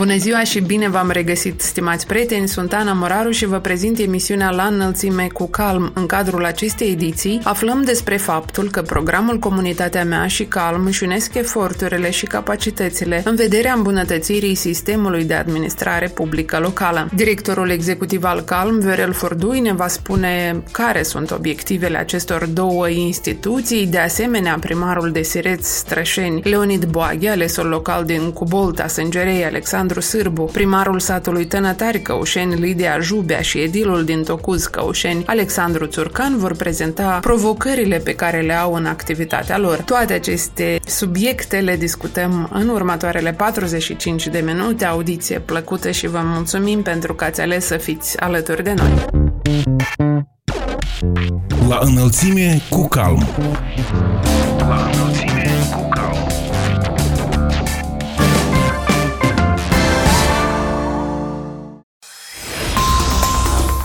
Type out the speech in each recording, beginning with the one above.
Bună ziua și bine v-am regăsit, stimați prieteni, sunt Ana Moraru și vă prezint emisiunea La înălțime cu calm. În cadrul acestei ediții aflăm despre faptul că programul Comunitatea mea și Calm își unesc eforturile și capacitățile în vederea îmbunătățirii sistemului de administrare publică locală. Directorul executiv al Calm, Viorel Fordui, ne va spune care sunt obiectivele acestor două instituții, de asemenea primarul de Sireț Strășeni, Leonid Boaghe, alesul local din Cubolta, Sângerei, Alexandru Alexandru Sârbu, primarul satului Tănătari Căușeni, Lidia Jubea și edilul din Tocuz Căușeni, Alexandru Țurcan, vor prezenta provocările pe care le au în activitatea lor. Toate aceste subiecte le discutăm în următoarele 45 de minute. Audiție plăcută și vă mulțumim pentru că ați ales să fiți alături de noi. La înălțime cu calm. La înălțime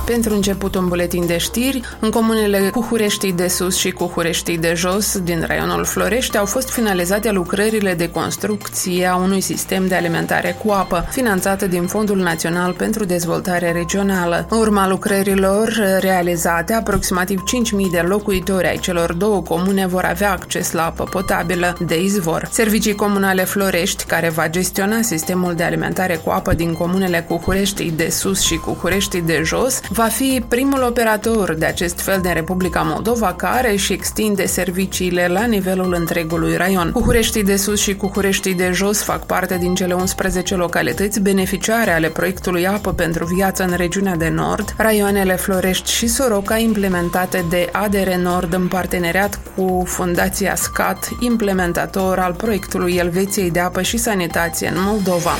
Pentru început un buletin de știri, în comunele Cuhureștii de Sus și Cuhureștii de Jos din raionul Florești au fost finalizate lucrările de construcție a unui sistem de alimentare cu apă, finanțată din Fondul Național pentru Dezvoltare Regională. În urma lucrărilor realizate, aproximativ 5.000 de locuitori ai celor două comune vor avea acces la apă potabilă de izvor. Servicii Comunale Florești, care va gestiona sistemul de alimentare cu apă din comunele Cuhureștii de Sus și Cuhureștii de Jos, va fi primul operator de acest fel de Republica Moldova care își extinde serviciile la nivelul întregului raion. Cuhureștii de sus și Cuhureștii de jos fac parte din cele 11 localități beneficiare ale proiectului Apă pentru Viață în regiunea de nord, raioanele Florești și Soroca implementate de ADR Nord în parteneriat cu Fundația SCAT, implementator al proiectului Elveției de apă și sanitație în Moldova.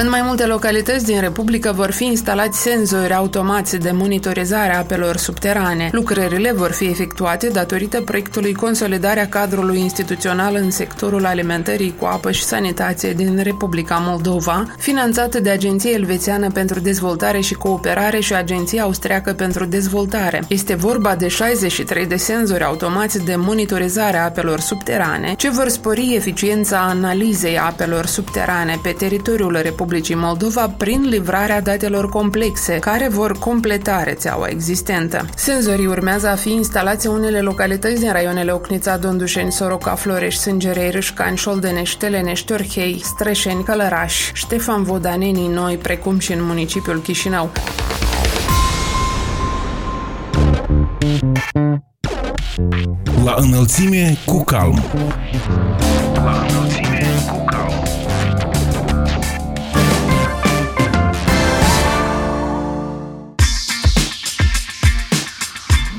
În mai multe localități din Republică vor fi instalați senzori automați de monitorizare a apelor subterane. Lucrările vor fi efectuate datorită proiectului Consolidarea cadrului instituțional în sectorul alimentării cu apă și sanitație din Republica Moldova, finanțată de Agenția Elvețiană pentru Dezvoltare și Cooperare și Agenția Austriacă pentru Dezvoltare. Este vorba de 63 de senzori automați de monitorizare a apelor subterane, ce vor spori eficiența analizei apelor subterane pe teritoriul Republicii Republicii Moldova prin livrarea datelor complexe, care vor completa rețeaua existentă. Senzorii urmează a fi instalați în unele localități din raioanele Ocnița, Dondușeni, Soroca, Floreș, Sângerei, Râșcani, Șoldenești, Telenești, Orhei, Streșeni, Călăraș, Ștefan Vodanenii Noi, precum și în municipiul Chișinău. La înălțime cu calm. La înălțime.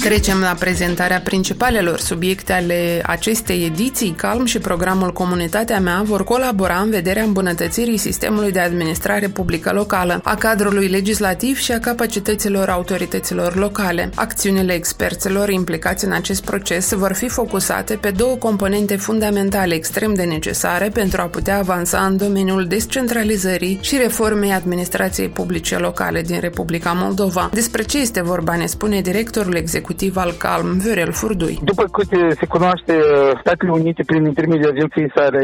Trecem la prezentarea principalelor subiecte ale acestei ediții. Calm și programul Comunitatea mea vor colabora în vederea îmbunătățirii sistemului de administrare publică locală, a cadrului legislativ și a capacităților autorităților locale. Acțiunile experților implicați în acest proces vor fi focusate pe două componente fundamentale extrem de necesare pentru a putea avansa în domeniul descentralizării și reformei administrației publice locale din Republica Moldova. Despre ce este vorba ne spune directorul executiv executiv al Calm, Viorel Furdui. După cât se cunoaște, Statele Unite, prin intermediul agenției sale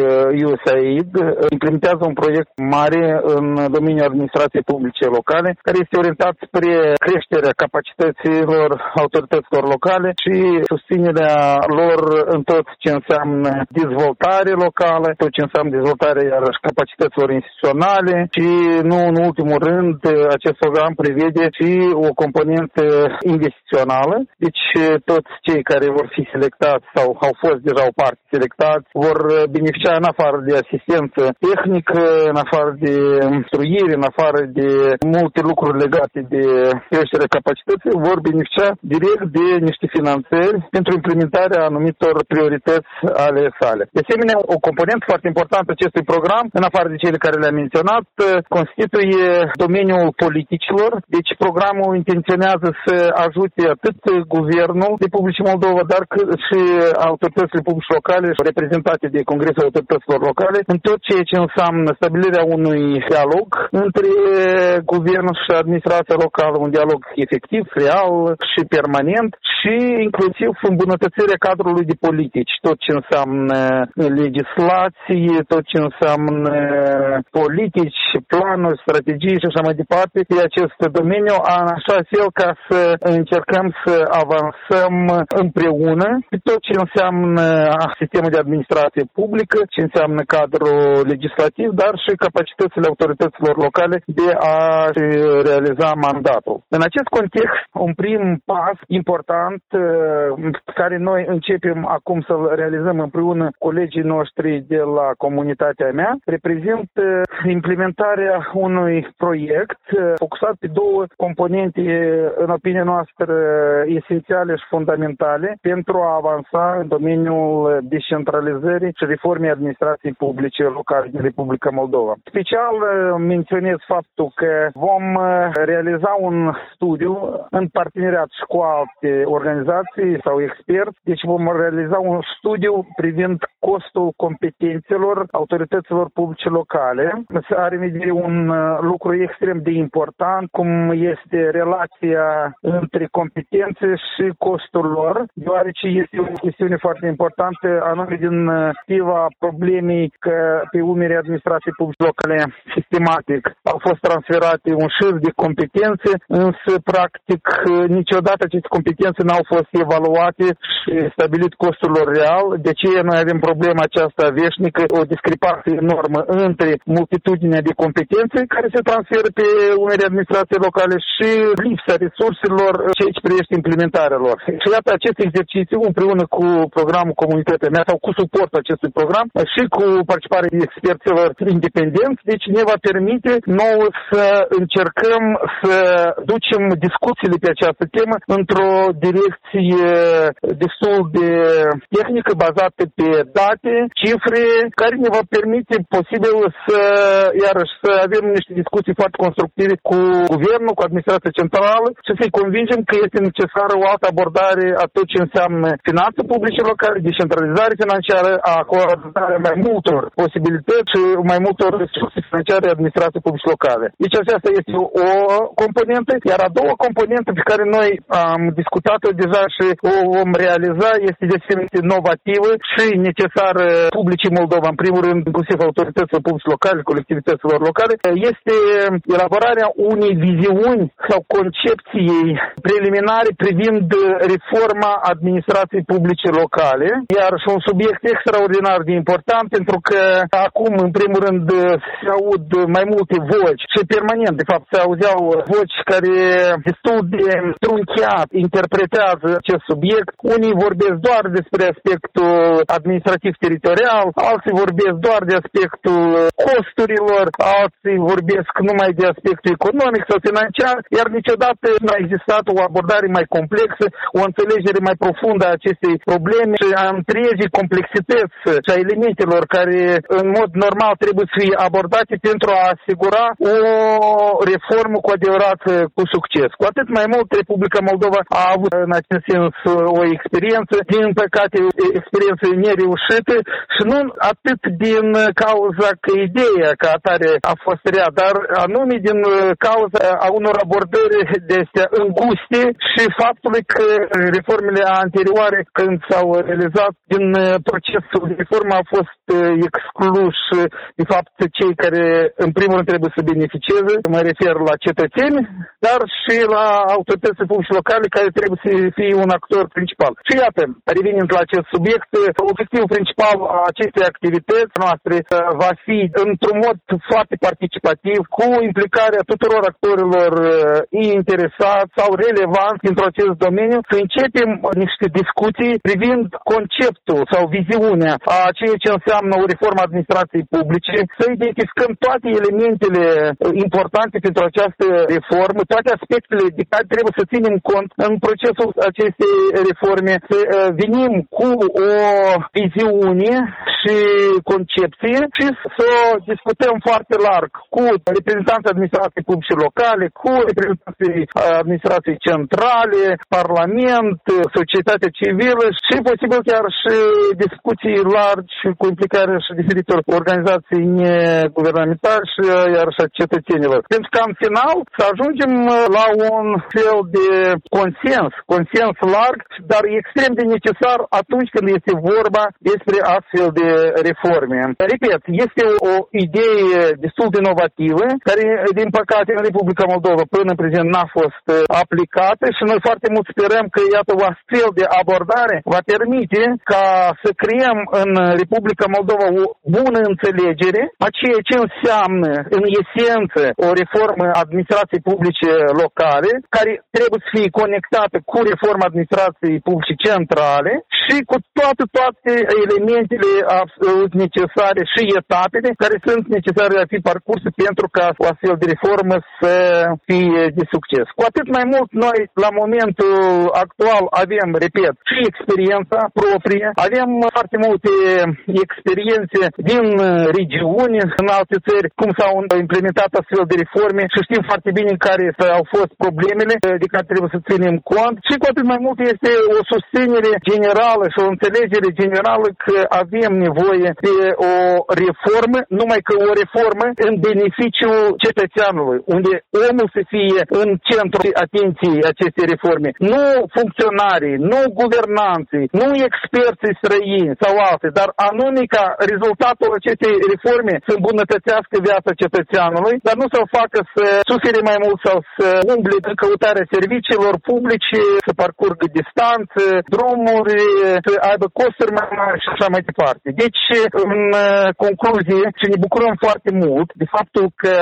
USAID, implementează un proiect mare în domeniul administrației publice locale, care este orientat spre creșterea capacităților autorităților locale și susținerea lor în tot ce înseamnă dezvoltare locală, tot ce înseamnă dezvoltarea iarăși capacităților instituționale și nu în ultimul rând acest program prevede și o componentă investițională deci toți cei care vor fi selectați sau au fost deja o parte selectați vor beneficia în afară de asistență tehnică, în afară de instruire, în afară de multe lucruri legate de creșterea capacității, vor beneficia direct de niște finanțări pentru implementarea anumitor priorități ale sale. De asemenea, o componentă foarte importantă acestui program, în afară de cele care le-am menționat, constituie domeniul politicilor. Deci programul intenționează să ajute atât guvernul de publici Moldova, dar și autoritățile publice locale reprezentate de Congresul Autorităților Locale în tot ceea ce înseamnă stabilirea unui dialog între guvernul și administrația locală, un dialog efectiv, real și permanent și inclusiv îmbunătățirea cadrului de politici, tot ce înseamnă legislație, tot ce înseamnă politici, planuri, strategii și așa mai departe. Pe acest domeniu, în așa fel ca să încercăm să avansăm împreună pe tot ce înseamnă sistemul de administrație publică, ce înseamnă cadrul legislativ, dar și capacitățile autorităților locale de a realiza mandatul. În acest context, un prim pas important care noi începem acum să-l realizăm împreună colegii noștri de la comunitatea mea, reprezintă implementarea unui proiect focusat pe două componente, în opinia noastră, esențiale și fundamentale pentru a avansa în domeniul descentralizării și reformei administrației publice locale din Republica Moldova. Special menționez faptul că vom realiza un studiu în parteneriat și cu alte organizații sau experți, deci vom realiza un studiu privind costul competențelor autorităților publice locale. Se are în un lucru extrem de important, cum este relația între competențe și costul lor, deoarece este o chestiune foarte importantă, anume din perspectiva problemei că pe umerii administrației publice locale sistematic au fost transferate un șir de competențe, însă practic niciodată aceste competențe n-au fost evaluate și stabilit costul lor real. De ce noi avem problema aceasta veșnică, o discrepanță enormă între multitudinea de competențe care se transferă pe unele administrații locale și lipsa resurselor ceea ce privește implementarea lor. Și iată acest exercițiu împreună cu programul Comunitatea mea sau cu suportul acestui program și cu participarea experților independenți, deci ne va permite nouă să încercăm să ducem discuțiile pe această temă într-o direcție destul de tehnică, bazată pe date, cifre, care ne va permite posibil să, iarăși, să avem niște discuții foarte constructive cu guvernul, cu administrația centrală și să-i convingem că este necesară o altă abordare a tot ce înseamnă finanțe publice locale, descentralizare financiară, acordarea mai multor posibilități și mai multor resurse financiare administrației publice locale. Deci aceasta este o componentă, iar a doua componentă pe care noi am discutat-o deja și o vom realiza este de asemenea inovativă și necesară publicii Moldova, în primul rând, inclusiv autorităților publice locale, colectivităților locale, este elaborarea unei viziuni sau concepției preliminare privind reforma administrației publice locale, iar și un subiect extraordinar de important pentru că acum, în primul rând, se aud mai multe voci și permanent, de fapt, se auzeau voci care destul de trunchiat interpretează acest subiect. Unii vorbesc doar despre aspectul administrativ-teritorial, alții vorbesc doar de aspectul costurilor, alții vorbesc numai de aspectul economic sau financiar, iar niciodată nu a existat o abordare mai complexă, o înțelegere mai profundă a acestei probleme și a întregii complexități și a elementelor care în mod normal trebuie să fie abordate pentru a asigura o reformă cu adevărat cu succes. Cu atât mai mult Republica Moldova a avut în acest sens o experiență, din păcate experiență nereușită și nu atât din cauza că ideea ca atare a fost rea, dar anume din cauza a unor abordări de astea înguste și faptului că reformele anterioare când s-au realizat din procesul de reformă au fost excluși de fapt cei care în primul rând trebuie să beneficieze, mă refer la cetățeni, dar și la autoritățile publice locale care trebuie să fie un actor principal. Și iată, revenind la acest subiect, obiectivul principal a acestei activități noastre va fi într-un mod foarte participativ, cu implicarea tuturor actorilor interesați sau relevanți într acest domeniu, să începem niște discuții privind conceptul sau viziunea a ceea ce înseamnă o reformă administrației publice, să identificăm toate elementele importante pentru această reformă, toate aspectele de care trebuie să ținem cont în procesul acestei reforme, să venim cu o viziune și concepție și să discutăm foarte larg cu reprezentanții administrației publice locale, cu reprezentanții administrației centrale, Parlament, societatea civilă și posibil chiar și discuții largi cu implicarea și diferitor organizații neguvernamentale și iar și a cetățenilor. Pentru că în final să ajungem la un fel de consens, consens larg, dar extrem de necesar atunci când este vorba despre astfel de reforme. Repet, este o idee destul de inovativă, care, din păcate, în Republica Moldova până în prezent n-a fost uh, aplicată și noi foarte mult sperăm că, iată, o astfel de abordare va permite ca să creăm în Republica Moldova o bună înțelegere a ceea ce înseamnă, în esență, o reformă administrației publice locale, care trebuie să fie conectată cu reforma administrației publice centrale și cu toate, toate elementele absolut necesare și etapele care sunt necesare a fi parcurse pentru ca o astfel de reformă să fie de succes. Cu atât mai mult noi, la momentul actual, avem, repet, și experiența proprie, avem foarte multe experiențe din regiuni, în alte țări, cum s-au implementat astfel de reforme și știm foarte bine care au fost problemele de care trebuie să ținem cont și cu atât mai mult este o susținere generală și o înțelegere generală că avem nevoie de o reformă, numai că o reformă în beneficiul cetățeanului, unde omul să fie în centru atenției acestei reforme. Nu funcționarii, nu guvernanții, nu experții străini sau alte, dar anume ca rezultatul acestei reforme să îmbunătățească viața cetățeanului, dar nu să-l facă să sufere mai mult sau să umble în căutarea serviciilor publice, să parcurgă distanțe, drumuri, să aibă costuri mai mari și așa mai departe. Deci, în uh, concluzie, și ne bucurăm foarte mult de faptul că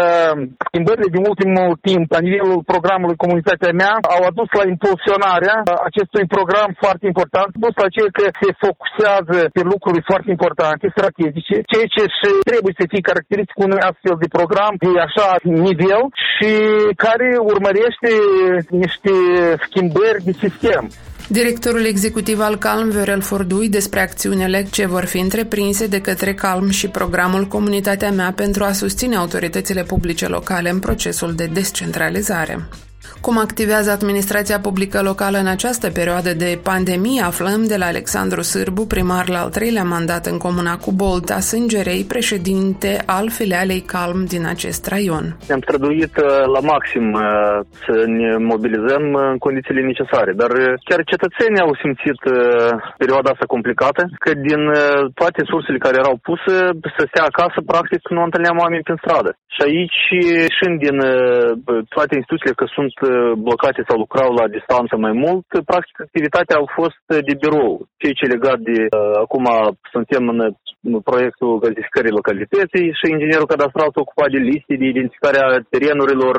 schimbările din ultimul timp la nivelul programului Comunitatea mea au adus la impulsionarea acestui program foarte important, dus la ceea că se focusează pe lucruri foarte importante, strategice, ceea ce și trebuie să fie caracteristic unui astfel de program de așa nivel și care urmărește niște schimbări de sistem. Directorul executiv al Calm, Viorel Fordui, despre acțiunile ce vor fi întreprinse de către Calm și programul Comunitatea mea pentru a susține autoritățile publice locale în procesul de descentralizare. Cum activează administrația publică locală în această perioadă de pandemie, aflăm de la Alexandru Sârbu, primar la al treilea mandat în comuna cu Bolta, Sângerei, președinte al filialei Calm din acest raion. Ne-am străduit uh, la maxim uh, să ne mobilizăm în condițiile necesare, dar uh, chiar cetățenii au simțit perioada asta complicată, că din toate sursele care erau puse să stea acasă, practic nu întâlneam oameni pe stradă. Și aici, și din toate instituțiile, că sunt blocate sau lucrau la distanță mai mult, practic activitatea au fost de birou. Ceea ce legat de, uh, acum suntem în proiectul găzificării localității și inginerul cadastral s-a ocupat de liste de identificarea terenurilor,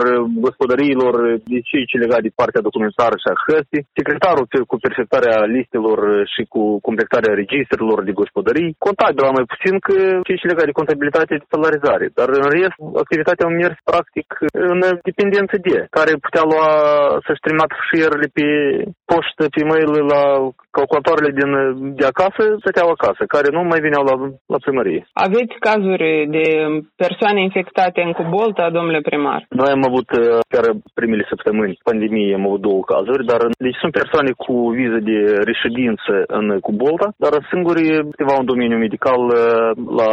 gospodăriilor, de ceea ce legat de partea documentară și a hăstii. Secretarul cu perfectarea listelor și cu completarea registrelor de gospodării. Contabil mai puțin că ceea ce legat de contabilitate de salarizare. Dar în rest, activitatea a mers practic în dependență de, care putea lua să-și trimită șierele pe poștă, pe mail la calculatoarele din, de acasă, stăteau acasă, care nu mai veneau la, la primărie. Aveți cazuri de persoane infectate în Cubolta, domnule primar? Noi am avut uh, chiar primele săptămâni pandemie, am avut două cazuri, dar deci sunt persoane cu viză de reședință în Cubolta, dar singuri câteva în domeniul medical uh, la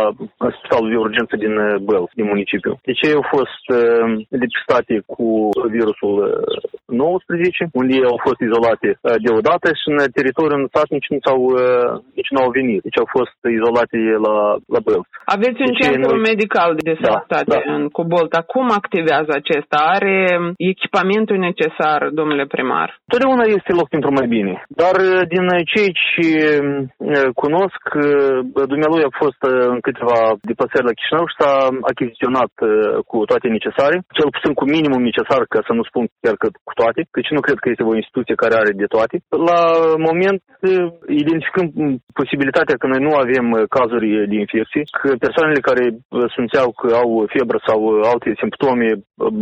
spitalul de urgență din uh, Băl, din municipiu. Deci ei au fost depistate cu virusul 19, unde ei au fost izolate deodată și în teritoriul în stat nici nu, s-au, nici nu au venit. Deci au fost izolate la, la Băl. Aveți un deci centru noi... medical de sănătate da, da. în Cubolta. Cum activează acesta? Are echipamentul necesar, domnule primar? Totdeauna este loc pentru mai bine. Dar din cei ce cunosc, dumnealui a fost în câteva deplasări la Chișinău și s-a achiziționat cu toate necesare, cel puțin cu minimum necesar, ca să nu spun chiar că cu toate, căci nu cred că este o instituție care are de toate. La moment identificăm posibilitatea că noi nu avem cazuri de infecție, că persoanele care simțeau că au febră sau alte simptome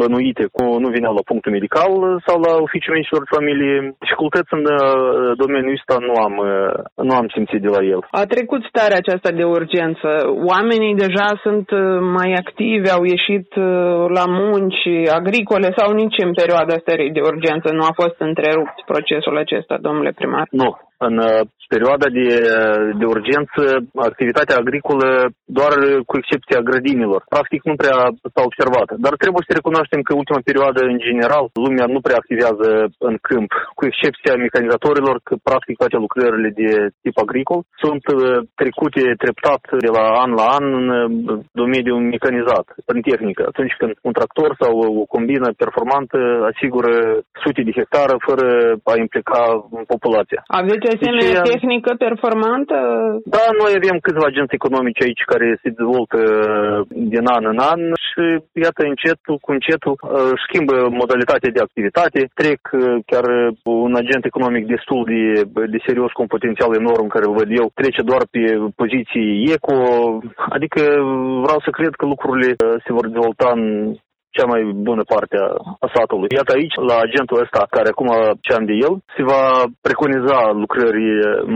bănuite cu nu veneau la punctul medical sau la oficiul medicilor de familie. Dificultăți în domeniul ăsta nu am, nu am simțit de la el. A trecut starea aceasta de urgență. Oamenii deja sunt mai activi, au ieșit la munci agricole sau nici în perioada perioada stării de urgență nu a fost întrerupt procesul acesta, domnule primar? Nu, în uh, perioada de, uh, de urgență, activitatea agricolă doar cu excepția grădinilor. Practic nu prea s-a observat. Dar trebuie să recunoaștem că ultima perioadă, în general, lumea nu prea activează în câmp, cu excepția mecanizatorilor, că practic toate lucrările de tip agricol sunt uh, trecute treptat de la an la an în domeniul mecanizat, în tehnică. Atunci când un tractor sau o combină performantă asigură sute de hectare fără a implica populația. Aveți asemenea deci, tehnică performantă? Da, noi avem câțiva agenți economici aici care se dezvoltă din an în an și iată încetul cu încetul uh, schimbă modalitatea de activitate, trec uh, chiar un agent economic destul de, de serios cu un potențial enorm care îl văd eu, trece doar pe poziții eco, adică vreau să cred că lucrurile uh, se vor dezvolta în cea mai bună parte a satului. Iată aici, la agentul ăsta, care acum ce am de el, se va preconiza lucrări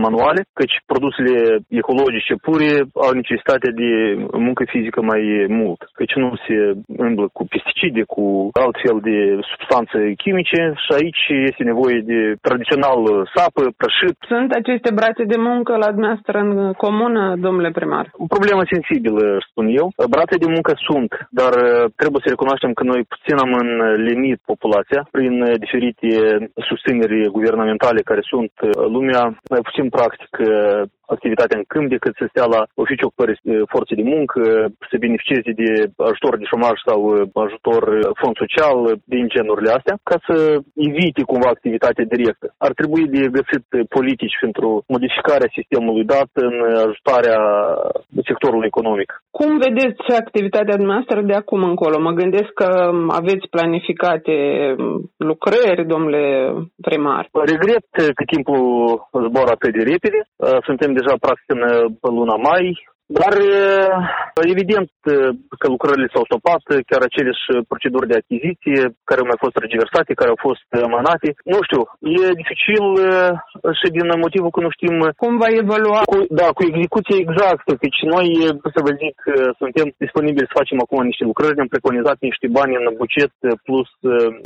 manuale, căci produsele ecologice pure au necesitate de muncă fizică mai mult, căci nu se îmblă cu pesticide, cu alt fel de substanțe chimice și aici este nevoie de tradițional sapă, prășit. Sunt aceste brațe de muncă la dumneavoastră în comună, domnule primar? O problemă sensibilă, spun eu. Brațe de muncă sunt, dar trebuie să recunoaștem recunoaștem că noi puțin am în limit populația prin diferite susțineri guvernamentale care sunt lumea mai puțin practic activitatea în câmp decât să stea la oficiu ocupării forței de muncă, să beneficieze de ajutor de șomaj sau ajutor fond social din genurile astea, ca să evite cumva activitatea directă. Ar trebui de găsit politici pentru modificarea sistemului dat în ajutarea sectorului economic. Cum vedeți activitatea noastră de acum încolo? Mă gândesc că aveți planificate lucrări, domnule primar. Regret că timpul zboară atât de repede. Suntem deja practic în luna mai, dar evident că lucrările s-au stopat, chiar aceleși proceduri de achiziție care au mai fost regiversate, care au fost amânate. Nu știu, e dificil și din motivul că nu știm... Cum va evolua? Cu, da, cu execuție exactă. Deci noi, să vă zic, suntem disponibili să facem acum niște lucrări, ne-am preconizat niște bani în buget plus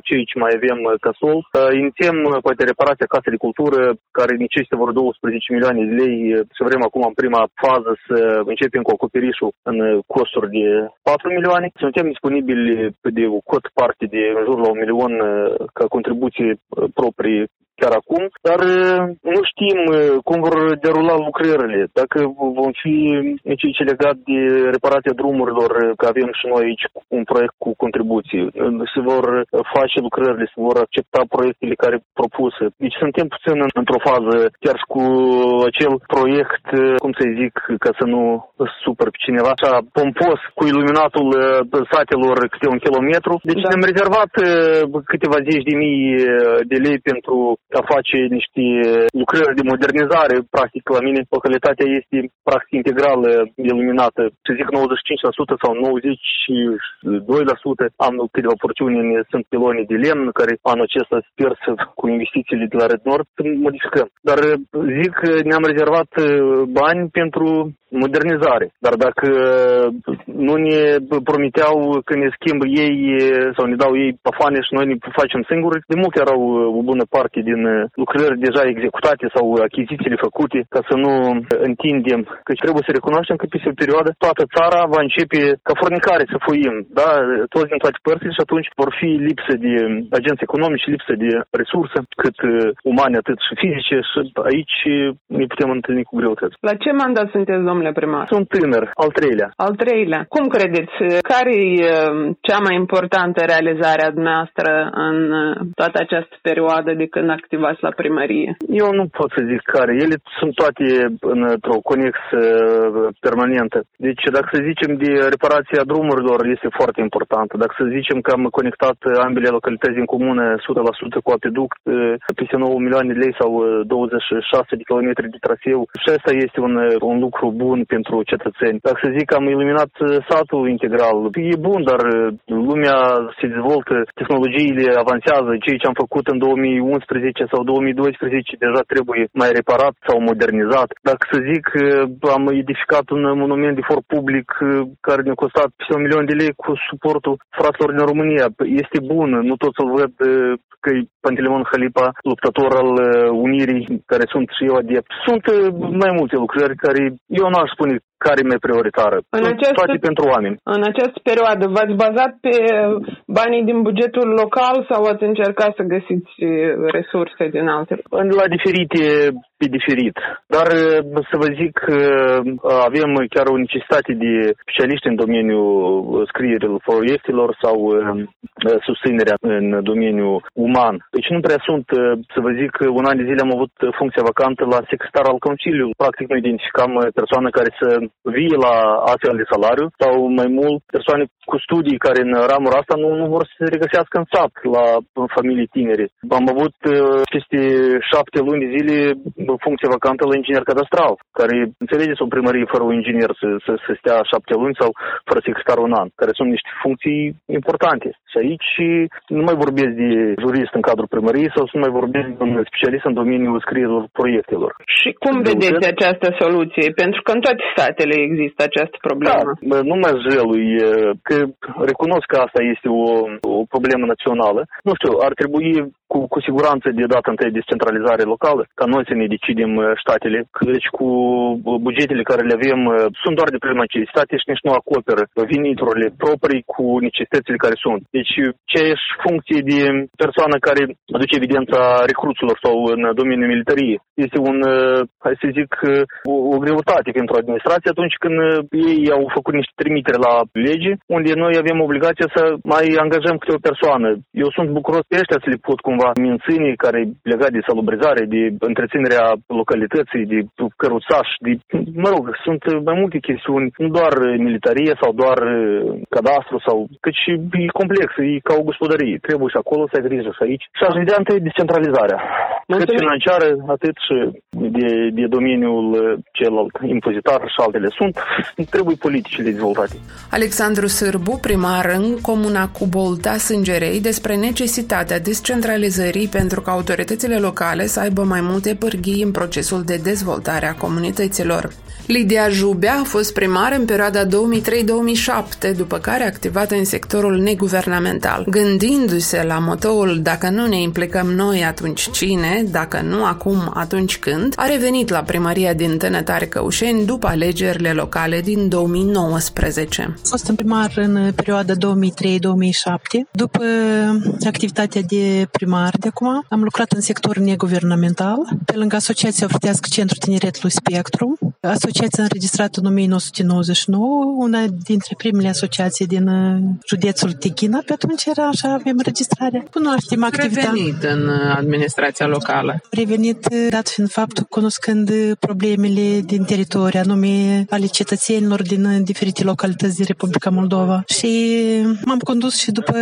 cei ce mai avem ca sol. Inițiem poate reparația casei de cultură, care necesită vreo 12 milioane de lei și vrem acum în prima fază să începem cu acoperișul în costuri de 4 milioane. Suntem disponibili de o cot parte de în jur la un milion ca contribuție proprie chiar acum, dar nu știm cum vor derula lucrările. Dacă vom fi cei ce legat de reparația drumurilor, că avem și noi aici un proiect cu contribuții, se vor face lucrările, se vor accepta proiectele care propuse. Deci suntem puțin într-o fază, chiar și cu acel proiect, cum să zic, ca să nu super pe cineva, așa pompos, cu iluminatul satelor câte un kilometru. Deci da. ne-am rezervat câteva zeci de mii de lei pentru a face niște lucrări de modernizare. Practic, la mine localitatea este practic integrală iluminată. Să zic 95% sau 92%. Am câteva porțiuni, sunt piloni de lemn care anul acesta sper să, cu investițiile de la Red Nord, să modificăm. Dar zic că ne-am rezervat bani pentru modernizare. Dar dacă nu ne promiteau că ne schimbă ei sau ne dau ei pafane și noi ne facem singuri, de mult erau o bună parte din lucrări deja executate sau achizițiile făcute ca să nu întindem. Căci trebuie să recunoaștem că peste o perioadă toată țara va începe ca fornicare să fuim, da, toți din toate părțile și atunci vor fi lipsă de agenți economici, lipsă de resurse, cât umane, atât și fizice și aici ne putem întâlni cu greutăți. La ce mandat sunteți, domnule? domnule primar? Sunt tânăr, al treilea. Al treilea. Cum credeți? Care e uh, cea mai importantă realizare a dumneavoastră în uh, toată această perioadă de când activați la primărie? Eu nu pot să zic care. Ele sunt toate într-o conexă uh, permanentă. Deci, dacă să zicem de reparația drumurilor, este foarte importantă. Dacă să zicem că am conectat ambele localități în comună 100% cu apeduct, peste 9 milioane de lei sau 26 de kilometri de traseu, și asta este un, un lucru bun bun pentru cetățeni. Dacă să zic că am eliminat uh, satul integral, e bun, dar uh, lumea se dezvoltă, tehnologiile avansează, ceea ce am făcut în 2011 2011 sau 2012 deja trebuie mai reparat sau modernizat. Dacă să zic, am edificat un monument de for public care ne-a costat peste un milion de lei cu suportul fraților din România. Este bun, nu tot să-l văd că e Pantelimon Halipa, luptător al Unirii, care sunt și eu adept. Sunt mai multe lucrări care eu nu aș spune care e mai prioritară. În această, toate pentru oameni. În această perioadă v-ați bazat pe banii din bugetul local sau ați încercat să găsiți resurse din alte? La diferite pe diferit. Dar să vă zic că avem chiar o necesitate de specialiști în domeniul scrierilor proiectelor sau susținerea în domeniul uman. Deci nu prea sunt, să vă zic, un an de zile am avut funcția vacantă la secretar al Consiliului. Practic nu identificam persoane care să vie la astfel de salariu sau mai mult persoane cu studii care în ramura asta nu, nu vor să se regăsească în sat la familii tinere. Am avut peste șapte luni de zile funcție vacantă la inginer cadastral, care înțelegeți o primărie fără un inginer să, să, să stea șapte luni sau fără secretar un an, care sunt niște funcții importante. Și aici nu mai vorbesc de jurist în cadrul primăriei sau să nu mai vorbesc de un specialist în domeniul scrierilor proiectelor. Și cum vedeți această soluție? Pentru că în toate statele există această problemă. Da, nu mai jelui, că recunosc că asta este o, o problemă națională. Nu știu, ar trebui cu, cu siguranță de dată întâi descentralizare locală, ca noi să ne decidem statele, deci cu bugetele care le avem sunt doar de prima necesitate și nici nu acoperă veniturile proprii cu necesitățile care sunt. Deci aceeași funcție de persoană care aduce evidența recruților sau în domeniul militarie este un, hai să zic, o, o greutate pentru administrație atunci când ei au făcut niște trimitere la lege, unde noi avem obligația să mai angajăm câte o persoană. Eu sunt bucuros pe ăștia să le pot cumva mințini care legat de salubrizare, de întreținerea localității, de căruțaș, de, mă rog, sunt mai multe chestiuni, nu doar militarie sau doar cadastru sau, căci e complex, e ca o gospodărie. Trebuie și acolo să ai grijă și aici. Și aș vedea întâi descentralizarea. Cât financiară, atât și de, de domeniul celălalt, impozitar și altele. Sunt, trebuie politicile dezvoltate. Alexandru Sârbu, primar în comuna cu Bolta Sângerei, despre necesitatea descentralizării pentru ca autoritățile locale să aibă mai multe pârghii în procesul de dezvoltare a comunităților. Lidia Jubea a fost primar în perioada 2003-2007, după care a activat în sectorul neguvernamental. Gândindu-se la motoul Dacă nu ne implicăm noi, atunci cine? Dacă nu acum, atunci când? A revenit la primăria din Tănătare Căușeni după alegerile locale din 2019. A fost în primar în perioada 2003-2007. După activitatea de primar de acum, am lucrat în sectorul neguvernamental, pe lângă Asociația Oftească Centrul Tineretului Spectru, asociația înregistrată în 1999, una dintre primele asociații din uh, județul Tighina, pe atunci era așa, avem înregistrare. Cunoaștem activitatea. Revenit în uh, administrația locală. Revenit, uh, dat fiind faptul, cunoscând problemele din teritoriu, anume ale cetățenilor din diferite localități din Republica Moldova. Și m-am condus și după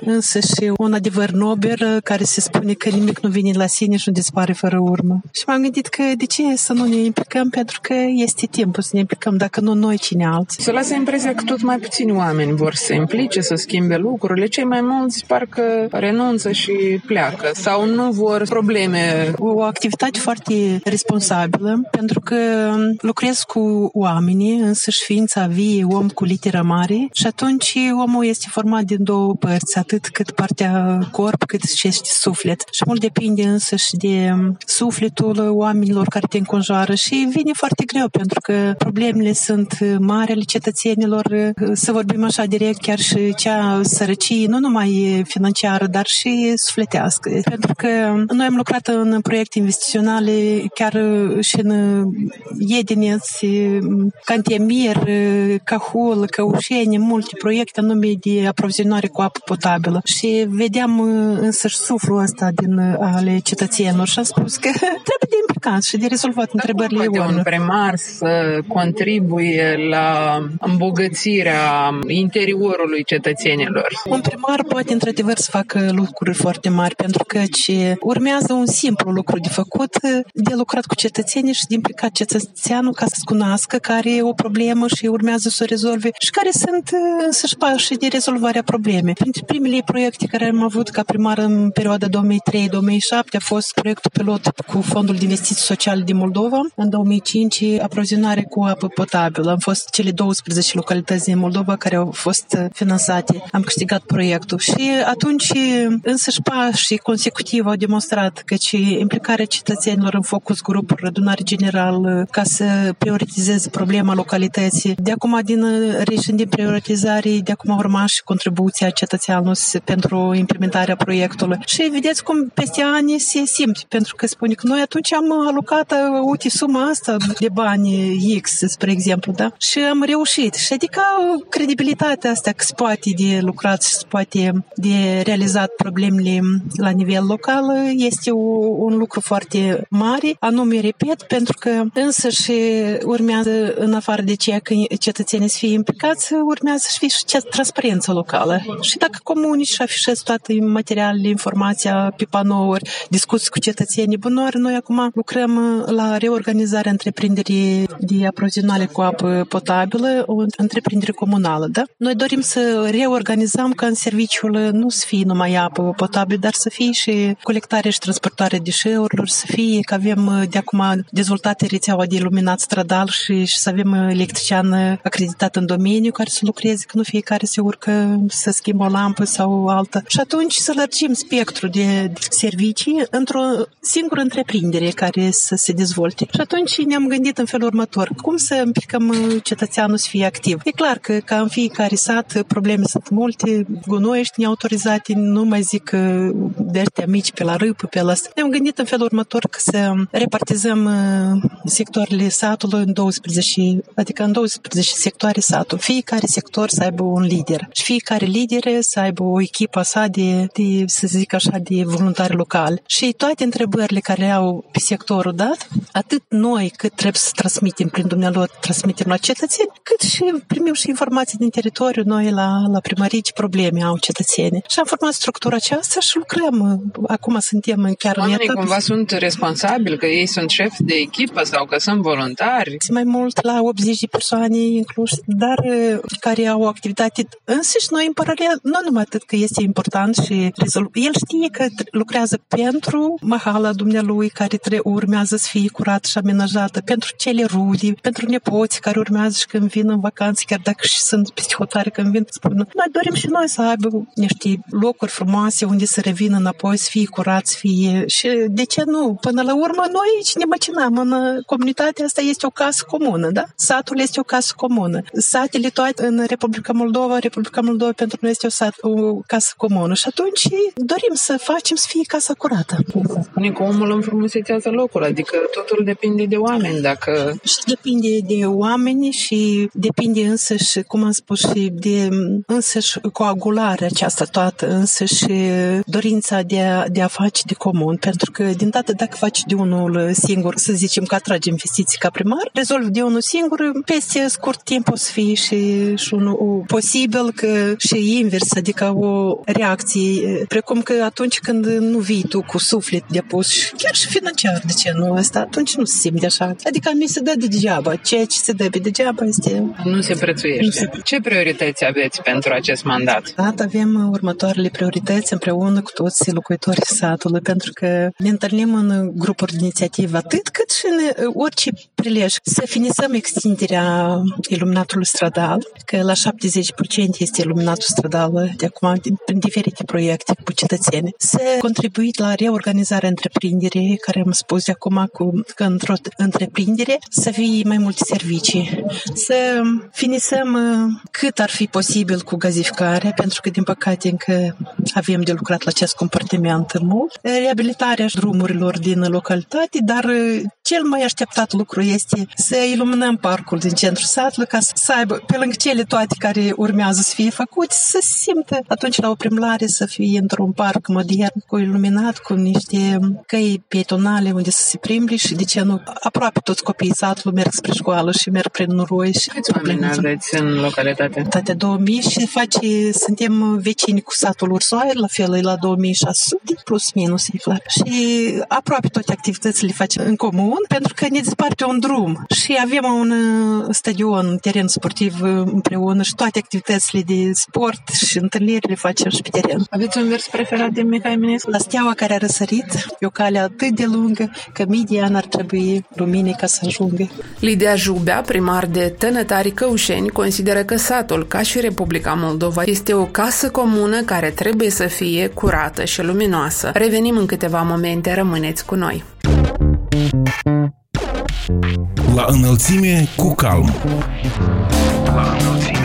însă și un adevăr nobil care se spune că nimic nu vine la sine și nu dispare fără urmă. Și m-am gândit că de ce să nu ne implicăm pentru că este timpul să ne implicăm, dacă nu noi, cine alții. Se lasă impresia că tot mai puțini oameni vor să se implice, să schimbe lucrurile. Cei mai mulți parcă renunță și pleacă sau nu vor probleme. O activitate foarte responsabilă, pentru că lucrez cu oamenii, însăși ființa vie, om cu litera mare și atunci omul este format din două părți, atât cât partea corp, cât și este suflet. Și mult depinde însăși de sufletul oamenilor care te înconjoară și vine foarte greu pentru că problemele sunt mari ale cetățenilor, să vorbim așa direct, chiar și cea sărăcie, nu numai financiară, dar și sufletească. Pentru că noi am lucrat în proiecte investiționale chiar și în Edineț, Cantemir, Cahul, Căușeni, multe proiecte anume de aprovizionare cu apă potabilă. Și vedeam însăși suflul ăsta din ale cetățenilor și am spus că trebuie de implicat și de rezolvat întrebările un primar să contribuie la îmbogățirea interiorului cetățenilor. Un primar poate într-adevăr să facă lucruri foarte mari pentru că ce urmează un simplu lucru de făcut, de lucrat cu cetățenii și de implicat cetățeanul ca să cunoască care e o problemă și urmează să o rezolve și care sunt însăși pași de rezolvarea problemei. Printre primele proiecte care am avut ca primar în perioada 2003-2007 a fost proiectul pilot cu Fondul de Investiții Sociale din Moldova. În 2005 aprovizionare cu apă potabilă. Am fost cele 12 localități din Moldova care au fost finanțate. Am câștigat proiectul și atunci însăși pași consecutiv au demonstrat că și implicarea cetățenilor în focus grup, adunare general, ca să prioritizeze problema localității. De acum, din reșin din prioritizare, de acum urma și contribuția cetățeanului pentru implementarea proiectului. Și vedeți cum peste ani se simte, pentru că spune că noi atunci am alocat, uite, suma asta de bani X, spre exemplu, da? Și am reușit. Și adică credibilitatea asta că se poate de lucrat și se poate de realizat problemele la nivel local este un lucru foarte mare, anume, repet, pentru că însă și urmează, în afară de ceea că cetățenii să fie implicați, urmează să fie și transparență locală. Și dacă comunii și afișez toate materialele, informația pe panouri, discuții cu cetățenii bunoare, noi acum lucrăm la reorganizarea întreprinderii de aprovizionare cu apă potabilă, o întreprindere comunală. Da? Noi dorim să reorganizăm ca în serviciul nu să fie numai apă potabilă, dar să fie și colectare și transportare deșeurilor, să fie că avem de acum dezvoltate rețeaua de iluminat stradal și, și să avem electrician acreditat în domeniu care să lucreze, că nu fiecare se urcă să schimbă o lampă sau altă. Și atunci să lărgim spectrul de servicii într-o singură întreprindere care să se dezvolte. Și atunci ne-am gândit în felul următor, cum să împicăm cetățeanul să fie activ. E clar că ca în fiecare sat probleme sunt multe, gunoiești neautorizate, nu mai zic de astea mici pe la râpă, pe la asta. Ne-am gândit în felul următor că să repartizăm sectoarele satului în 12, adică în 12 sectoare satul. Fiecare sector să aibă un lider și fiecare lider să aibă o echipă sa de, de să zic așa, de voluntari locali. Și toate întrebările care au pe sectorul dat, atât noi cât trebuie să transmitem prin dumnealor, transmitem la cetățeni, cât și primim și informații din teritoriu noi la, la primărie ce probleme au cetățenii. Și am format structura aceasta și lucrăm. Acum suntem chiar Oamenii în cumva sunt responsabili, că ei sunt șefi de echipă sau că sunt voluntari? Mai mult la 80 de persoane inclus, dar uh, care au o activitate însăși noi în paralel, nu numai atât că este important și rezolv. El știe că lucrează pentru mahala dumnealui care tre- urmează să fie curat și amenajată, pentru cele rude, pentru nepoți care urmează și când vin în vacanță, chiar dacă și sunt peste hotare când vin, spun, noi dorim și noi să aibă niște locuri frumoase unde să revină înapoi, să fie curat, să fie... Și de ce nu? Până la urmă, noi aici ne măcinăm în comunitatea asta este o casă comună, da? Satul este o casă comună. Satele toate în Republica Moldova, Republica Moldova pentru noi este o, sat, o casă comună și atunci dorim să facem să fie casa curată. Spune că omul înfrumusețează locul, adică totul depinde de oameni, dacă... Și depinde de oameni și depinde însă și, cum am spus, și de însăși coagularea aceasta toată, însă și dorința de a, de a face de comun, pentru că din dată dacă faci de unul singur, să zicem că atragi investiții ca primar, rezolvi de unul singur, peste scurt timp o să fie și, și unul posibil că și invers, adică o reacție, precum că atunci când nu vii tu cu suflet de pus, chiar și financiar, de ce nu asta, atunci nu se simte așa. Adică mi se dă de degeaba. Ceea ce se dă de degeaba este... Nu se prețuiește. Nu se... Ce priorități aveți pentru acest mandat? Da, avem următoarele priorități împreună cu toți locuitorii satului, pentru că ne întâlnim în grupuri de inițiativă atât cât și în orice prilej să finisăm extinderea iluminatului stradal, că la 70% este iluminatul stradal de acum prin diferite proiecte cu cetățeni, să contribui la reorganizarea întreprinderii, care am spus de acum cu, că într-o întreprindere să fie mai multe servicii, să finisăm cât ar fi posibil cu gazificarea, pentru că din păcate încă avem de lucrat la acest compartiment mult, reabilitarea drumurilor din localitate, dar cel mai așteptat lucru este să iluminăm parcul din centrul satului ca să aibă, pe lângă cele toate care urmează să fie făcute, să se simtă atunci la o primlare să fie într-un parc modern, cu iluminat, cu niște căi pietonale unde să se plimbi și de ce nu aproape toți copiii satului merg spre școală și merg prin noroi. Și Câți oameni aveți în localitate? Toate 2000 și face, suntem vecini cu satul Ursoaie, la fel e la 2600, plus minus, e clar. Și aproape toate activitățile le facem în comun, pentru că ne desparte un drum și avem un uh, stadion, un teren sportiv uh, împreună și toate activitățile de sport și întâlniri le facem și pe teren. Aveți un vers preferat de Mihai Eminescu? La steaua care a răsărit, e o cale atât de lungă că mii de ani ar trebui lumine ca să ajungă. Lidia Jubea, primar de Tănătari Căușeni, consideră că satul, ca și Republica Moldova, este o casă comună care trebuie să fie curată și luminoasă. Revenim în câteva momente, rămâneți cu noi. La înălțime cu calm. La înălțime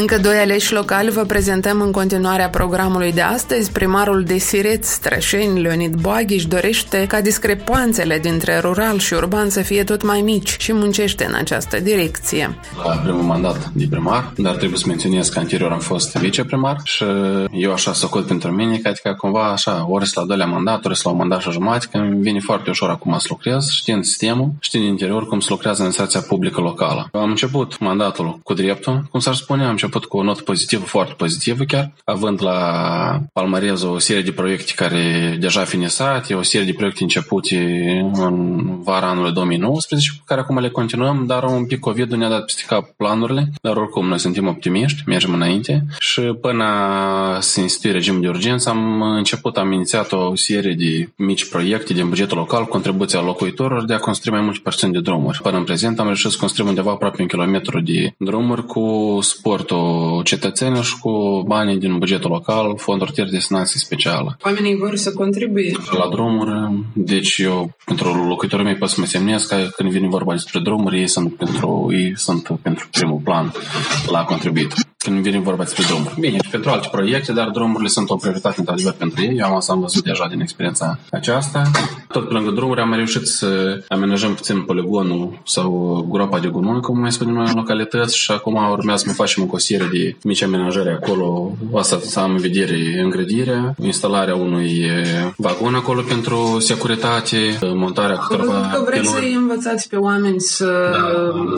Încă doi aleși locali vă prezentăm în continuarea programului de astăzi. Primarul de Sireț, Strășeni, Leonid Boaghiș, își dorește ca discrepanțele dintre rural și urban să fie tot mai mici și muncește în această direcție. La primul mandat de primar, dar trebuie să menționez că anterior am fost viceprimar și eu așa socot pentru mine, că adică cumva așa, ori la doilea mandat, ori la un mandat și jumătate, că îmi vine foarte ușor acum să lucrez, știind sistemul, știind interior cum se lucrează în administrația publică locală. Am început mandatul cu dreptul, cum s-ar spune, am început cu o notă pozitivă, foarte pozitivă chiar, având la palmarez o serie de proiecte care deja finisate, o serie de proiecte începute în vara anului 2019, cu care acum le continuăm, dar un pic COVID ne-a dat peste cap planurile, dar oricum noi suntem optimiști, mergem înainte și până să institui regimul de urgență am început, am inițiat o serie de mici proiecte din bugetul local, contribuția locuitorilor de a construi mai multe persoane de drumuri. Până în prezent am reușit să construim undeva aproape un kilometru de drumuri cu sportul cetățenilor și cu banii din bugetul local, fonduri de destinație specială. Oamenii vor să contribuie. La drumuri, deci eu, pentru locuitorii mei pot să mă semnez că când vine vorba despre drumuri, ei sunt pentru, ei sunt pentru primul plan la contribuit când vine vorba despre drumuri. Bine, și pentru alte proiecte, dar drumurile sunt o prioritate într-adevăr pentru ei. Eu am asta am văzut deja din experiența aceasta. Tot pe lângă drumuri am reușit să amenajăm puțin poligonul sau groapa de gunoi, cum mai spunem noi în localități și acum urmează să facem o serie de mici amenajări acolo. Asta să am în vedere îngrădirea, instalarea unui vagon acolo pentru securitate, montarea câteva că vreți să învățați pe oameni să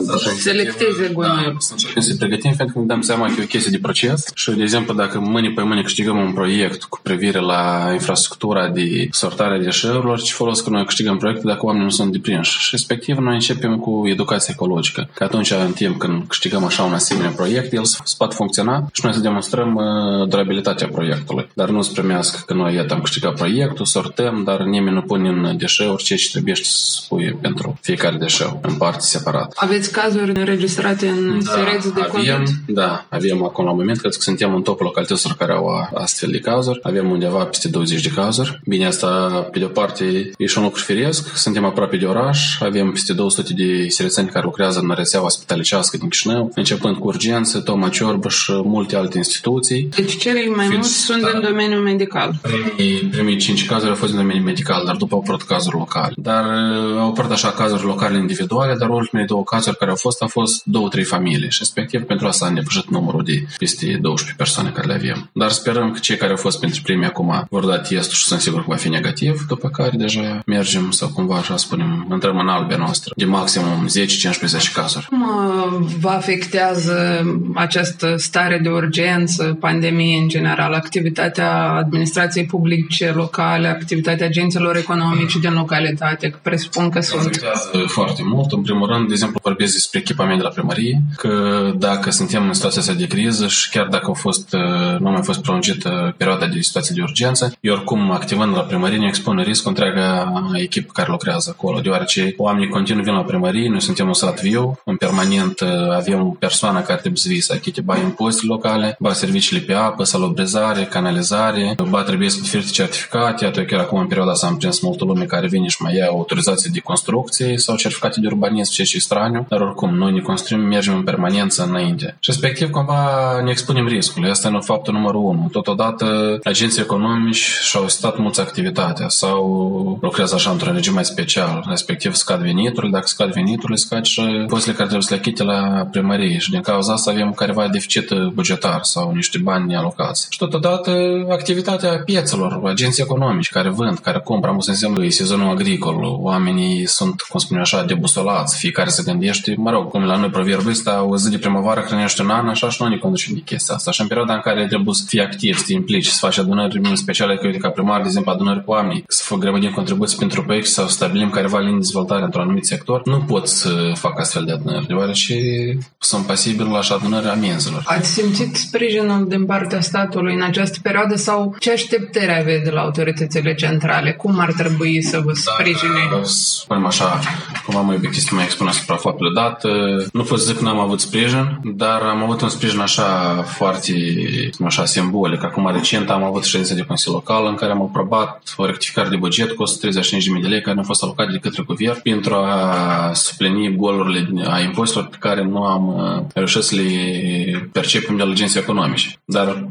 da, selecteze gunoiul. Să încercăm să pregătim, pentru că ne dăm seama că e o chestie de proces și, de exemplu, dacă mâine pe mâine câștigăm un proiect cu privire la infrastructura de sortare a deșeurilor, ce folos că noi câștigăm proiecte dacă oamenii nu sunt deprinși. Și respectiv noi începem cu educația ecologică. Că atunci, în timp când câștigăm așa un asemenea proiect, el să poată funcționa și noi să demonstrăm uh, durabilitatea proiectului. Dar nu se primească că noi, iată, am câștigat proiectul, sortăm, dar nimeni nu pune în deșeuri ceea ce trebuie să spui pentru fiecare deșeu, în parte separat. Aveți cazuri înregistrate în da, Sireț de avem, COVID? Da, avem acum la moment, cred că suntem în topul localităților care au astfel de cazuri. Avem undeva peste 20 de cazuri. Bine, asta, pe de o parte, e și un lucru firesc. Suntem aproape de oraș. Avem peste 200 de sirețeni care lucrează în rețeaua spitalicească din Chișinău, începând cu urgențe, Toma Ciorbăș și multe alte instituții. Deci cei mai Fiind mulți sunt stat- în domeniul medical. Primii, primii cinci cazuri au fost în domeniul medical, dar după au apărut cazuri locale. Dar uh, au apărut așa cazuri locale individuale, dar ultimele două cazuri care au fost, au fost două, trei familii și respectiv pentru asta am depășit numărul de peste 12 persoane care le avem. Dar sperăm că cei care au fost pentru primii acum vor da testul și sunt sigur că va fi negativ, după care deja mergem sau cumva așa spunem, intrăm în albea noastră de maximum 10-15 cazuri. Cum uh, vă afectează această stare de urgență, pandemie în general, activitatea administrației publice locale, activitatea agenților economice din localitate? Că presupun că sunt. afectează foarte mult. În primul rând, de exemplu, vorbesc despre echipament de la primărie, că dacă suntem în situația asta de criză și chiar dacă au fost, uh, nu a mai fost prelungită perioada de situație de urgență, eu oricum activând la primărie ne expun în risc întreaga echipă care lucrează acolo, deoarece oamenii continuu vin la primărie, noi suntem un sat viu, în permanent uh, avem persoană care trebuie să vie să achite ba impozite locale, ba serviciile pe apă, salubrizare, canalizare, ba trebuie să diferite certificate, iată chiar acum în perioada asta am prins multă lume care vine și mai ia autorizații de construcție sau certificate de urbanism, ceea ce e straniu, dar oricum noi ne construim, mergem în permanență înainte. Și respectiv, cumva, cumva ne expunem riscului. Asta e faptul numărul unu. Totodată, agenții economici și-au stat mulți activitatea sau lucrează așa într-un regim mai special, respectiv scad veniturile, dacă scad veniturile, scad și postele care trebuie să le achite la primărie și din cauza asta avem careva deficit bugetar sau niște bani nealocați. Și totodată activitatea piețelor, agenții economici care vând, care cumpără, am să înseamnă sezonul agricol, oamenii sunt, cum spune așa, debusolați, fiecare se gândește, mă rog, cum la noi proverbul ăsta, o zi de primăvară hrănește un an, așa și noi ne conducem de chestia asta. Și în perioada în care trebuie să fii activ, să te implici, să faci adunări speciale, că uite, ca primar, de exemplu, adunări cu oameni, să fac grămădim contribuții pentru proiect sau stabilim careva linii de dezvoltare într-un anumit sector, nu pot să fac astfel de adunări, deoarece sunt pasibil la așa adunări amenzelor. Ați simțit sprijinul din partea statului în această perioadă sau ce așteptări aveți de la autoritățile centrale? Cum ar trebui să vă sprijine? Da, spunem așa, cum am iubit să mai expun asupra faptului dat, nu pot să zic că n-am avut sprijin, dar am avut un sprijin așa foarte, așa, simbolic. Acum recent am avut ședință de Consiliu Local în care am aprobat o rectificare de buget cu 135.000 de lei care ne-au fost alocate de către guvern pentru a suplini golurile a impozitelor pe care nu am uh, reușit să le percepem de la agenții economice. Dar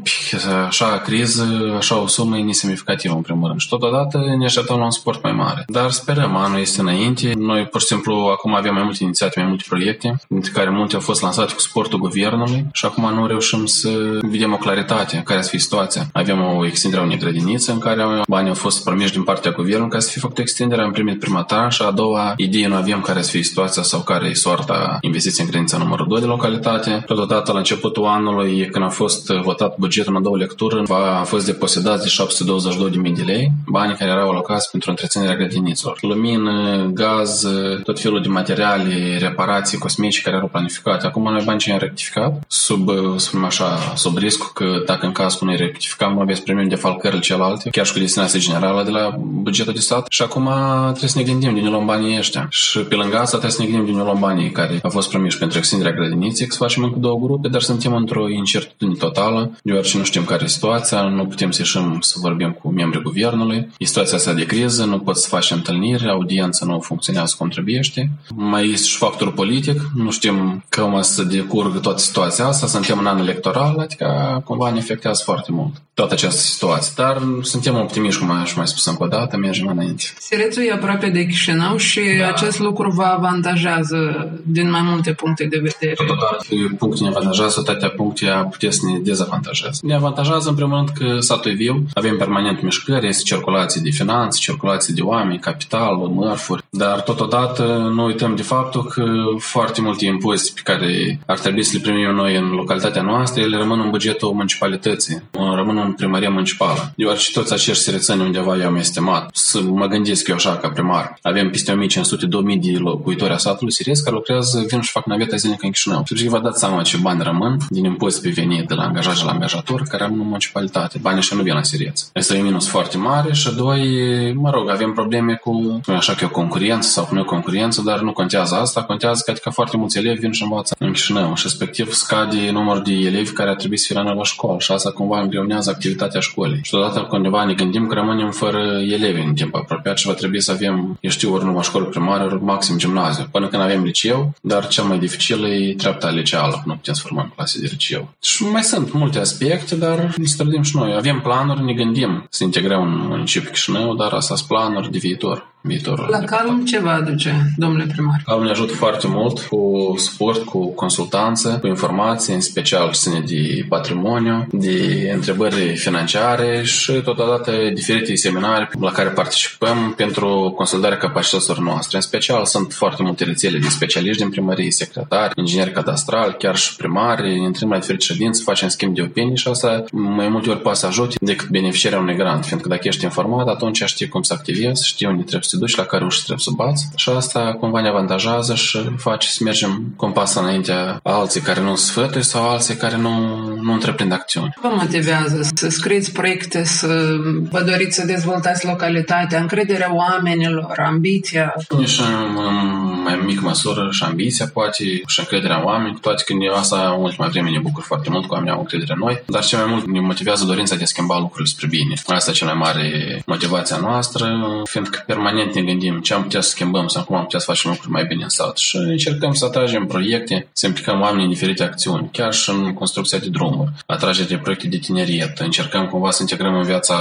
așa criză, așa o sumă e nesemnificativă în primul rând. Și totodată ne așteptăm la un sport mai mare. Dar sperăm, anul este înainte. Noi pur și simplu acum avem mai multe inițiative, mai multe proiecte, dintre care multe au fost lansate cu sportul guvernului și acum nu reușim să vedem o claritate care să fie situația. Avem o extindere a unei grădinițe în care banii au fost promiși din partea guvernului ca să fie făcut extinderea. Am primit prima tranșă, a doua idee nu avem care să fie situația sau care e soarta investiției în grădinița numărul 2 de localitate. Totodată, la începutul anului, când a fost votat bugetul în a doua lectură, a fost deposedat de 722.000 de lei, banii care erau alocați pentru întreținerea grădinițelor. Lumină, gaz, tot felul de materiale, reparații cosmetice care erau planificate. Acum noi banii am rectificat sub, sub, așa, sub riscul că dacă în caz cu noi rectificăm, noi veți primi defalcările celelalte, chiar și cu destinație generală de la bugetul de stat. Și acum trebuie să ne gândim din luăm banii ăștia. Și pe lângă asta trebuie să ne gândim din luăm banii care au fost promiși pentru extinderea grădiniței, să facem încă două grupe, dar suntem într-o incertitudine totală, deoarece nu știm care e situația, nu putem să ieșim să vorbim cu membrii guvernului. E situația asta de criză, nu poți să faci întâlniri, audiența nu funcționează cum trebuie. Mai este și factorul politic, nu știm cum să decurgă toată situația asta, suntem în an electoral, adică cumva ne afectează foarte mult toată această situație. Dar suntem optimiști, cum aș mai spus încă o dată, mergem înainte. Sirețul e aproape de Chișinău și da. acest lucru vă avantajează din mai multe puncte de vedere. Totodată, puncte ne avantajează, toate puncte puteți să ne dezavantajează. Ne avantajează, în primul rând, că satul e viu, avem permanent mișcări, este circulație de finanțe, circulație de oameni, capital, mărfuri, dar totodată nu uităm de faptul că foarte multe impozite pe care ar trebui să le primim noi în localitatea noastră, ele rămân în bugetul municipalității, rămân în primăria municipală. Deoarece toți acești sărățeni undeva eu am estimat. Să mă gândesc eu așa ca primar. Avem peste 1500-2000 de locuitori a satului Sirius care lucrează, vin și fac naveta zilnică în Chișinău. Și vă dați seama ce bani rămân din impozit pe venit de la angajat și la angajator care am în municipalitate. Banii și nu vin la Sirius. Este un minus foarte mare și doi, mă rog, avem probleme cu, așa că o concurență sau cu noi concurență, dar nu contează asta. Contează că, că foarte mulți elevi vin și învață în Chișinău și respectiv scade numărul de elevi care ar trebui să fie la școală și asta cumva îngreunează activitatea școlii. Și odată undeva ne gândim că rămânem fără elevi în timp apropiat și va trebui să avem, eu știu, ori numai școală primară, ori maxim gimnaziu. Până când avem liceu, dar cel mai dificil e treapta liceală, nu putem să formăm clase de liceu. Și mai sunt multe aspecte, dar ne strădim și noi. Avem planuri, ne gândim să integrăm un municipiu Chișinău, dar asta sunt planuri de viitor viitorul. La Calm ce vă aduce, domnule primar? Calm ne ajută foarte mult cu sport, cu consultanță, cu informații, în special ce ține de patrimoniu, de întrebări financiare și totodată diferite seminarii la care participăm pentru consolidarea capacităților noastre. În special sunt foarte multe rețele de specialiști din primărie, secretari, ingineri cadastrali, chiar și primari, intrăm la diferite ședințe, facem schimb de opinii și asta mai multe ori poate să ajute decât beneficierea unui grant, fiindcă dacă ești informat, atunci știi cum să activezi, știi unde trebuie să te duci, la care uși trebuie să bați și asta cumva ne avantajează și face să mergem cu un pas înaintea alții care nu sfătui sau alții care nu, nu întreprind acțiuni. Vă motivează să scrieți proiecte, să vă doriți să dezvoltați localitatea, încrederea oamenilor, ambiția? Și în mai mică măsură și ambiția, poate, și încrederea oamenilor, toate când eu asta în ultima vreme ne bucur foarte mult că oamenii au încredere în noi, dar ce mai mult ne motivează dorința de a schimba lucrurile spre bine. Asta e cea mai mare motivația noastră, fiindcă permanent permanent ne gândim ce am putea să schimbăm sau cum am putea să facem lucruri mai bine în sat și încercăm să atragem proiecte, să implicăm oamenii în diferite acțiuni, chiar și în construcția de drumuri, atragere de proiecte de tineriet, încercăm cumva să integrăm în viața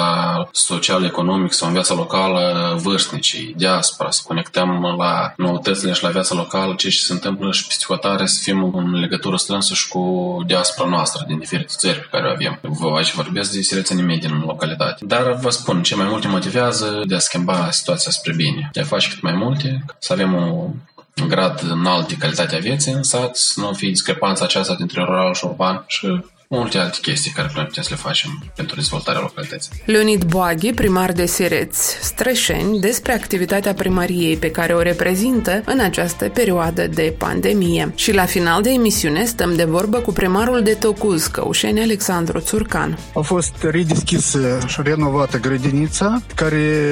socială, economică sau în viața locală vârstnicii, diaspora, să conectăm la noutățile și la viața locală, ce se întâmplă și peste hotare, să fim în legătură strânsă și cu diaspora noastră din diferite țări pe care o avem. Vă aici vorbesc de sirețenii medii în localitate. Dar vă spun, ce mai multe motivează de a schimba situația spre bine, de a face cât mai multe, să avem un grad înalt de calitate a vieții în sat, să nu fie discrepanța aceasta dintre rural și urban și multe alte chestii care noi putem să le facem pentru dezvoltarea localității. Leonid Boaghi, primar de Sireți, Strășeni, despre activitatea primăriei pe care o reprezintă în această perioadă de pandemie. Și la final de emisiune stăm de vorbă cu primarul de Tocuz, Căușeni Alexandru Țurcan. A fost redeschisă și renovată grădinița, care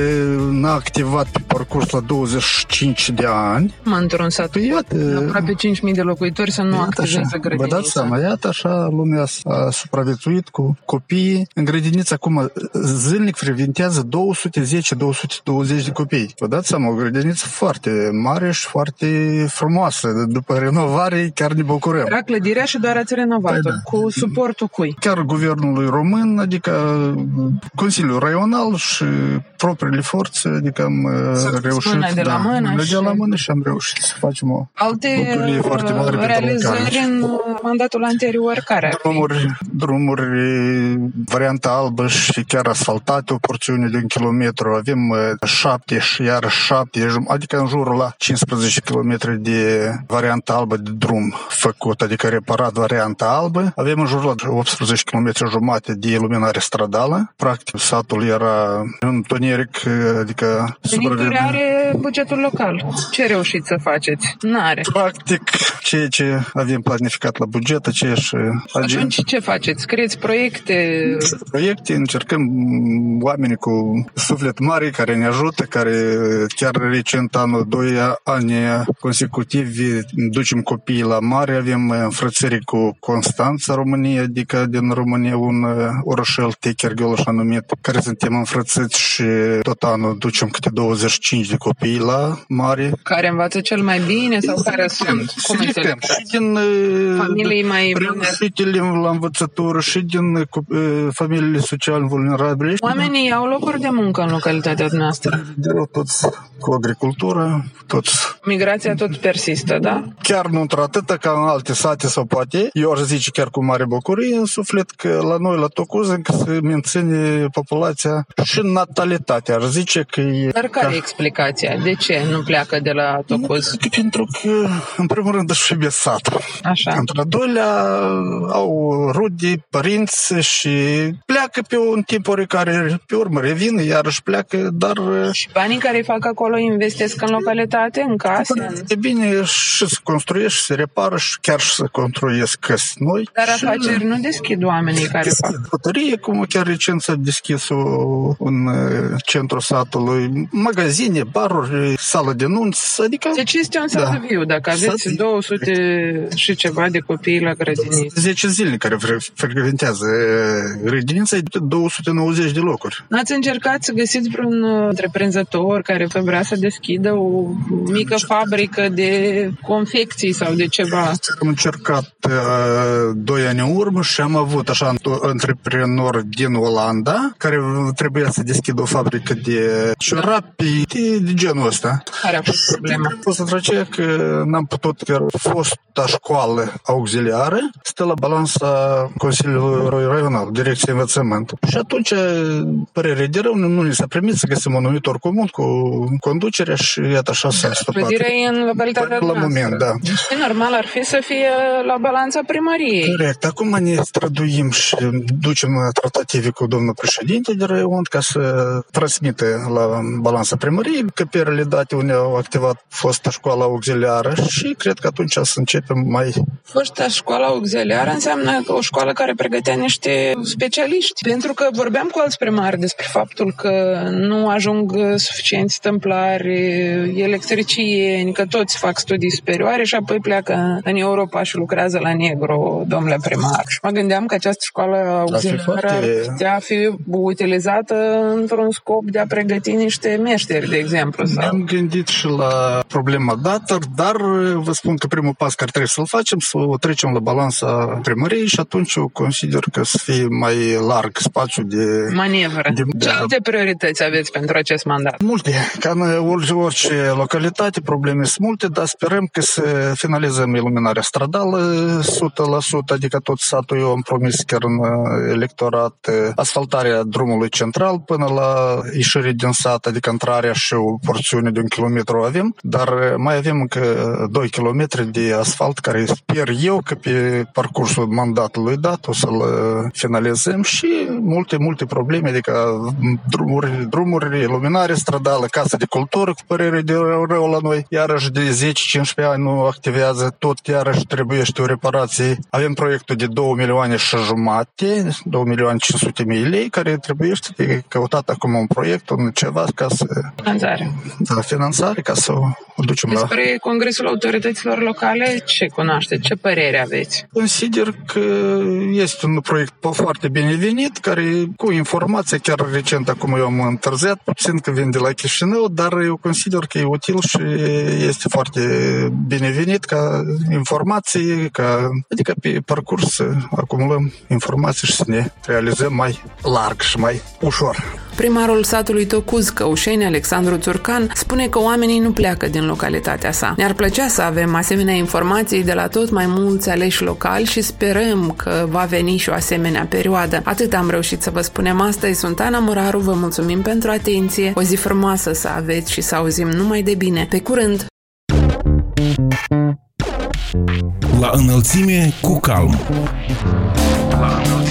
n-a activat pe parcurs la 25 de ani. Mă într-un sat păi, iată, aproape 5.000 de locuitori să nu activeze grădinița. Vă dați seama, iată așa lumea a supraviețuit cu copiii. În grădiniță acum zilnic frecventează 210-220 de copii. Vă dați seama, o grădiniță foarte mare și foarte frumoasă. După renovare chiar ne bucurăm. Era clădirea și doar ați renovat păi, da. cu suportul cui? Chiar guvernului român, adică Consiliul Raional și propriile forțe, adică am uh, reușit de la da, mână de la mână și am reușit să facem o Alte foarte mare realizări în mandatul anterior care Drumuri drumuri, varianta albă și chiar asfaltate, o porțiune de un kilometru. Avem șapte și iar șapte, adică în jurul la 15 km de varianta albă de drum făcut, adică reparat varianta albă. Avem în jurul la 18 km jumate de iluminare stradală. Practic, satul era în toneric, adică Venituri are bugetul local. Ce reușiți să faceți? N-are. Practic, ceea ce avem planificat la buget, aceeași... Atunci ce faceți? Scrieți proiecte? Proiecte, încercăm oameni cu suflet mare care ne ajută, care chiar recent anul, doi ani consecutivi ducem copiii la mare, avem înfrățări cu Constanța, România, adică din România un orășel Techerghiol așa numit, care suntem înfrățiți și tot anul ducem câte 25 de copii la mare. Care învață cel mai bine sau care sunt? Cum și din familii mai la învățătură și din uh, familiile social vulnerabile. Oamenii au locuri de muncă în localitatea noastră. De rău toți cu agricultură, toți. Migrația tot persistă, da? Chiar nu într-atâta ca în alte sate sau poate. Eu aș zice chiar cu mare bucurie în suflet că la noi, la Tocuz, încă se menține populația și natalitatea. Aș zice că e... Dar care ca... e explicația? De ce nu pleacă de la Tocuz? Pentru că, în primul rând, își iubesc satul. Așa. Într-a doilea, au rude, părinți și pleacă pe un timp oricare, pe urmă revin, iarăși pleacă, dar... Și banii care îi fac acolo investesc în localitate, în case? E bine și să construiești, și să repară și chiar și să construiesc căsi noi. Dar și afaceri nu deschid oamenii care fac. Pătărie, cum chiar recent s-a deschis o, un centru satului, magazine, baruri, sală de nunți, adică... Deci este un sat da. viu, dacă aveți sat... 200 și ceva de copii la grădiniță. 10 zile care frecventează grădinița, e 290 de locuri. Ați încercat să găsiți vreun întreprinzător care vrea să deschidă o mică fabrică de confecții sau de ceva? Am încercat uh, doi ani în urmă și am avut așa un antreprenor din Olanda care trebuia să deschidă o fabrică de ciorapi de, de genul ăsta. Care a fost problema? A fost aceea că n-am putut, că fosta școală auxiliară stă la balanța Consiliului Raional, Direcția Învățământ. Și atunci, părere de rău, nu ni s-a primit să găsim un numitor comun cu conducerea și iată așa s-a stopat. Clădirea e în localitatea La moment, da. Și normal ar fi să fie la balanța primăriei. Corect. Acum ne străduim și ducem tratative cu domnul președinte de raion ca să transmite la balanța primăriei căpierele date unde au activat fosta școală auxiliară și cred că atunci să începem mai... Fosta școală auxiliară înseamnă o școală care pregătea niște specialiști. Pentru că vorbeam cu alți primari despre faptul că nu ajung suficienți templari, electricieni, belgieni, că toți fac studii superioare și apoi pleacă în Europa și lucrează la negru, domnule primar. Și mă gândeam că această școală auxiliară foarte- putea fi utilizată într-un scop de a pregăti niște meșteri, de exemplu. Sau... Ne-am gândit și la problema dată, dar vă spun că primul pas care trebuie să-l facem, să o trecem la balanța primăriei și atunci eu consider că să fie mai larg spațiu de... Manevră. De- Ce da. alte priorități aveți pentru acest mandat? Multe, ca în orice, orice localitate, probleme sunt multe, dar sperăm că să finalizăm iluminarea stradală 100%, adică tot satul eu am promis chiar în uh, electorat uh, asfaltarea drumului central până la ieșire din sat, adică intrarea și o porțiune de un kilometru avem, dar uh, mai avem încă 2 km de asfalt care sper eu că pe parcursul mandatului dat o să-l uh, finalizăm și multe, multe probleme, adică drumuri, drumuri, iluminare stradală, casă de cultură cu părere de rău, rău la noi, iarăși de 10-15 ani nu activează, tot iarăși trebuie o reparație. Avem proiectul de 2 milioane și jumate, 2 milioane 500 mii lei, care trebuie de căutat acum un proiect, un ceva ca să Finanțare. da, finanțare, ca să o ducem la... Despre Congresul Autorităților Locale, ce cunoașteți? Ce părere aveți? Consider că este un proiect foarte binevenit, care cu informație, chiar recent acum eu am întârziat, puțin că vin de la Chișinău, dar eu consider că e util și este foarte binevenit ca informații, ca, adică pe parcurs să acumulăm informații și să ne realizăm mai larg și mai ușor. Primarul satului Tocuz, Căușeni, Alexandru Țurcan, spune că oamenii nu pleacă din localitatea sa. Ne-ar plăcea să avem asemenea informații de la tot mai mulți aleși locali și sperăm că va veni și o asemenea perioadă. Atât am reușit să vă spunem astăzi. Sunt Ana Moraru, vă mulțumim pentru atenție. O zi frumoasă să aveți și să auzim numai de bine. Pe curând! La înălțime cu calm. La înălțime cu calm.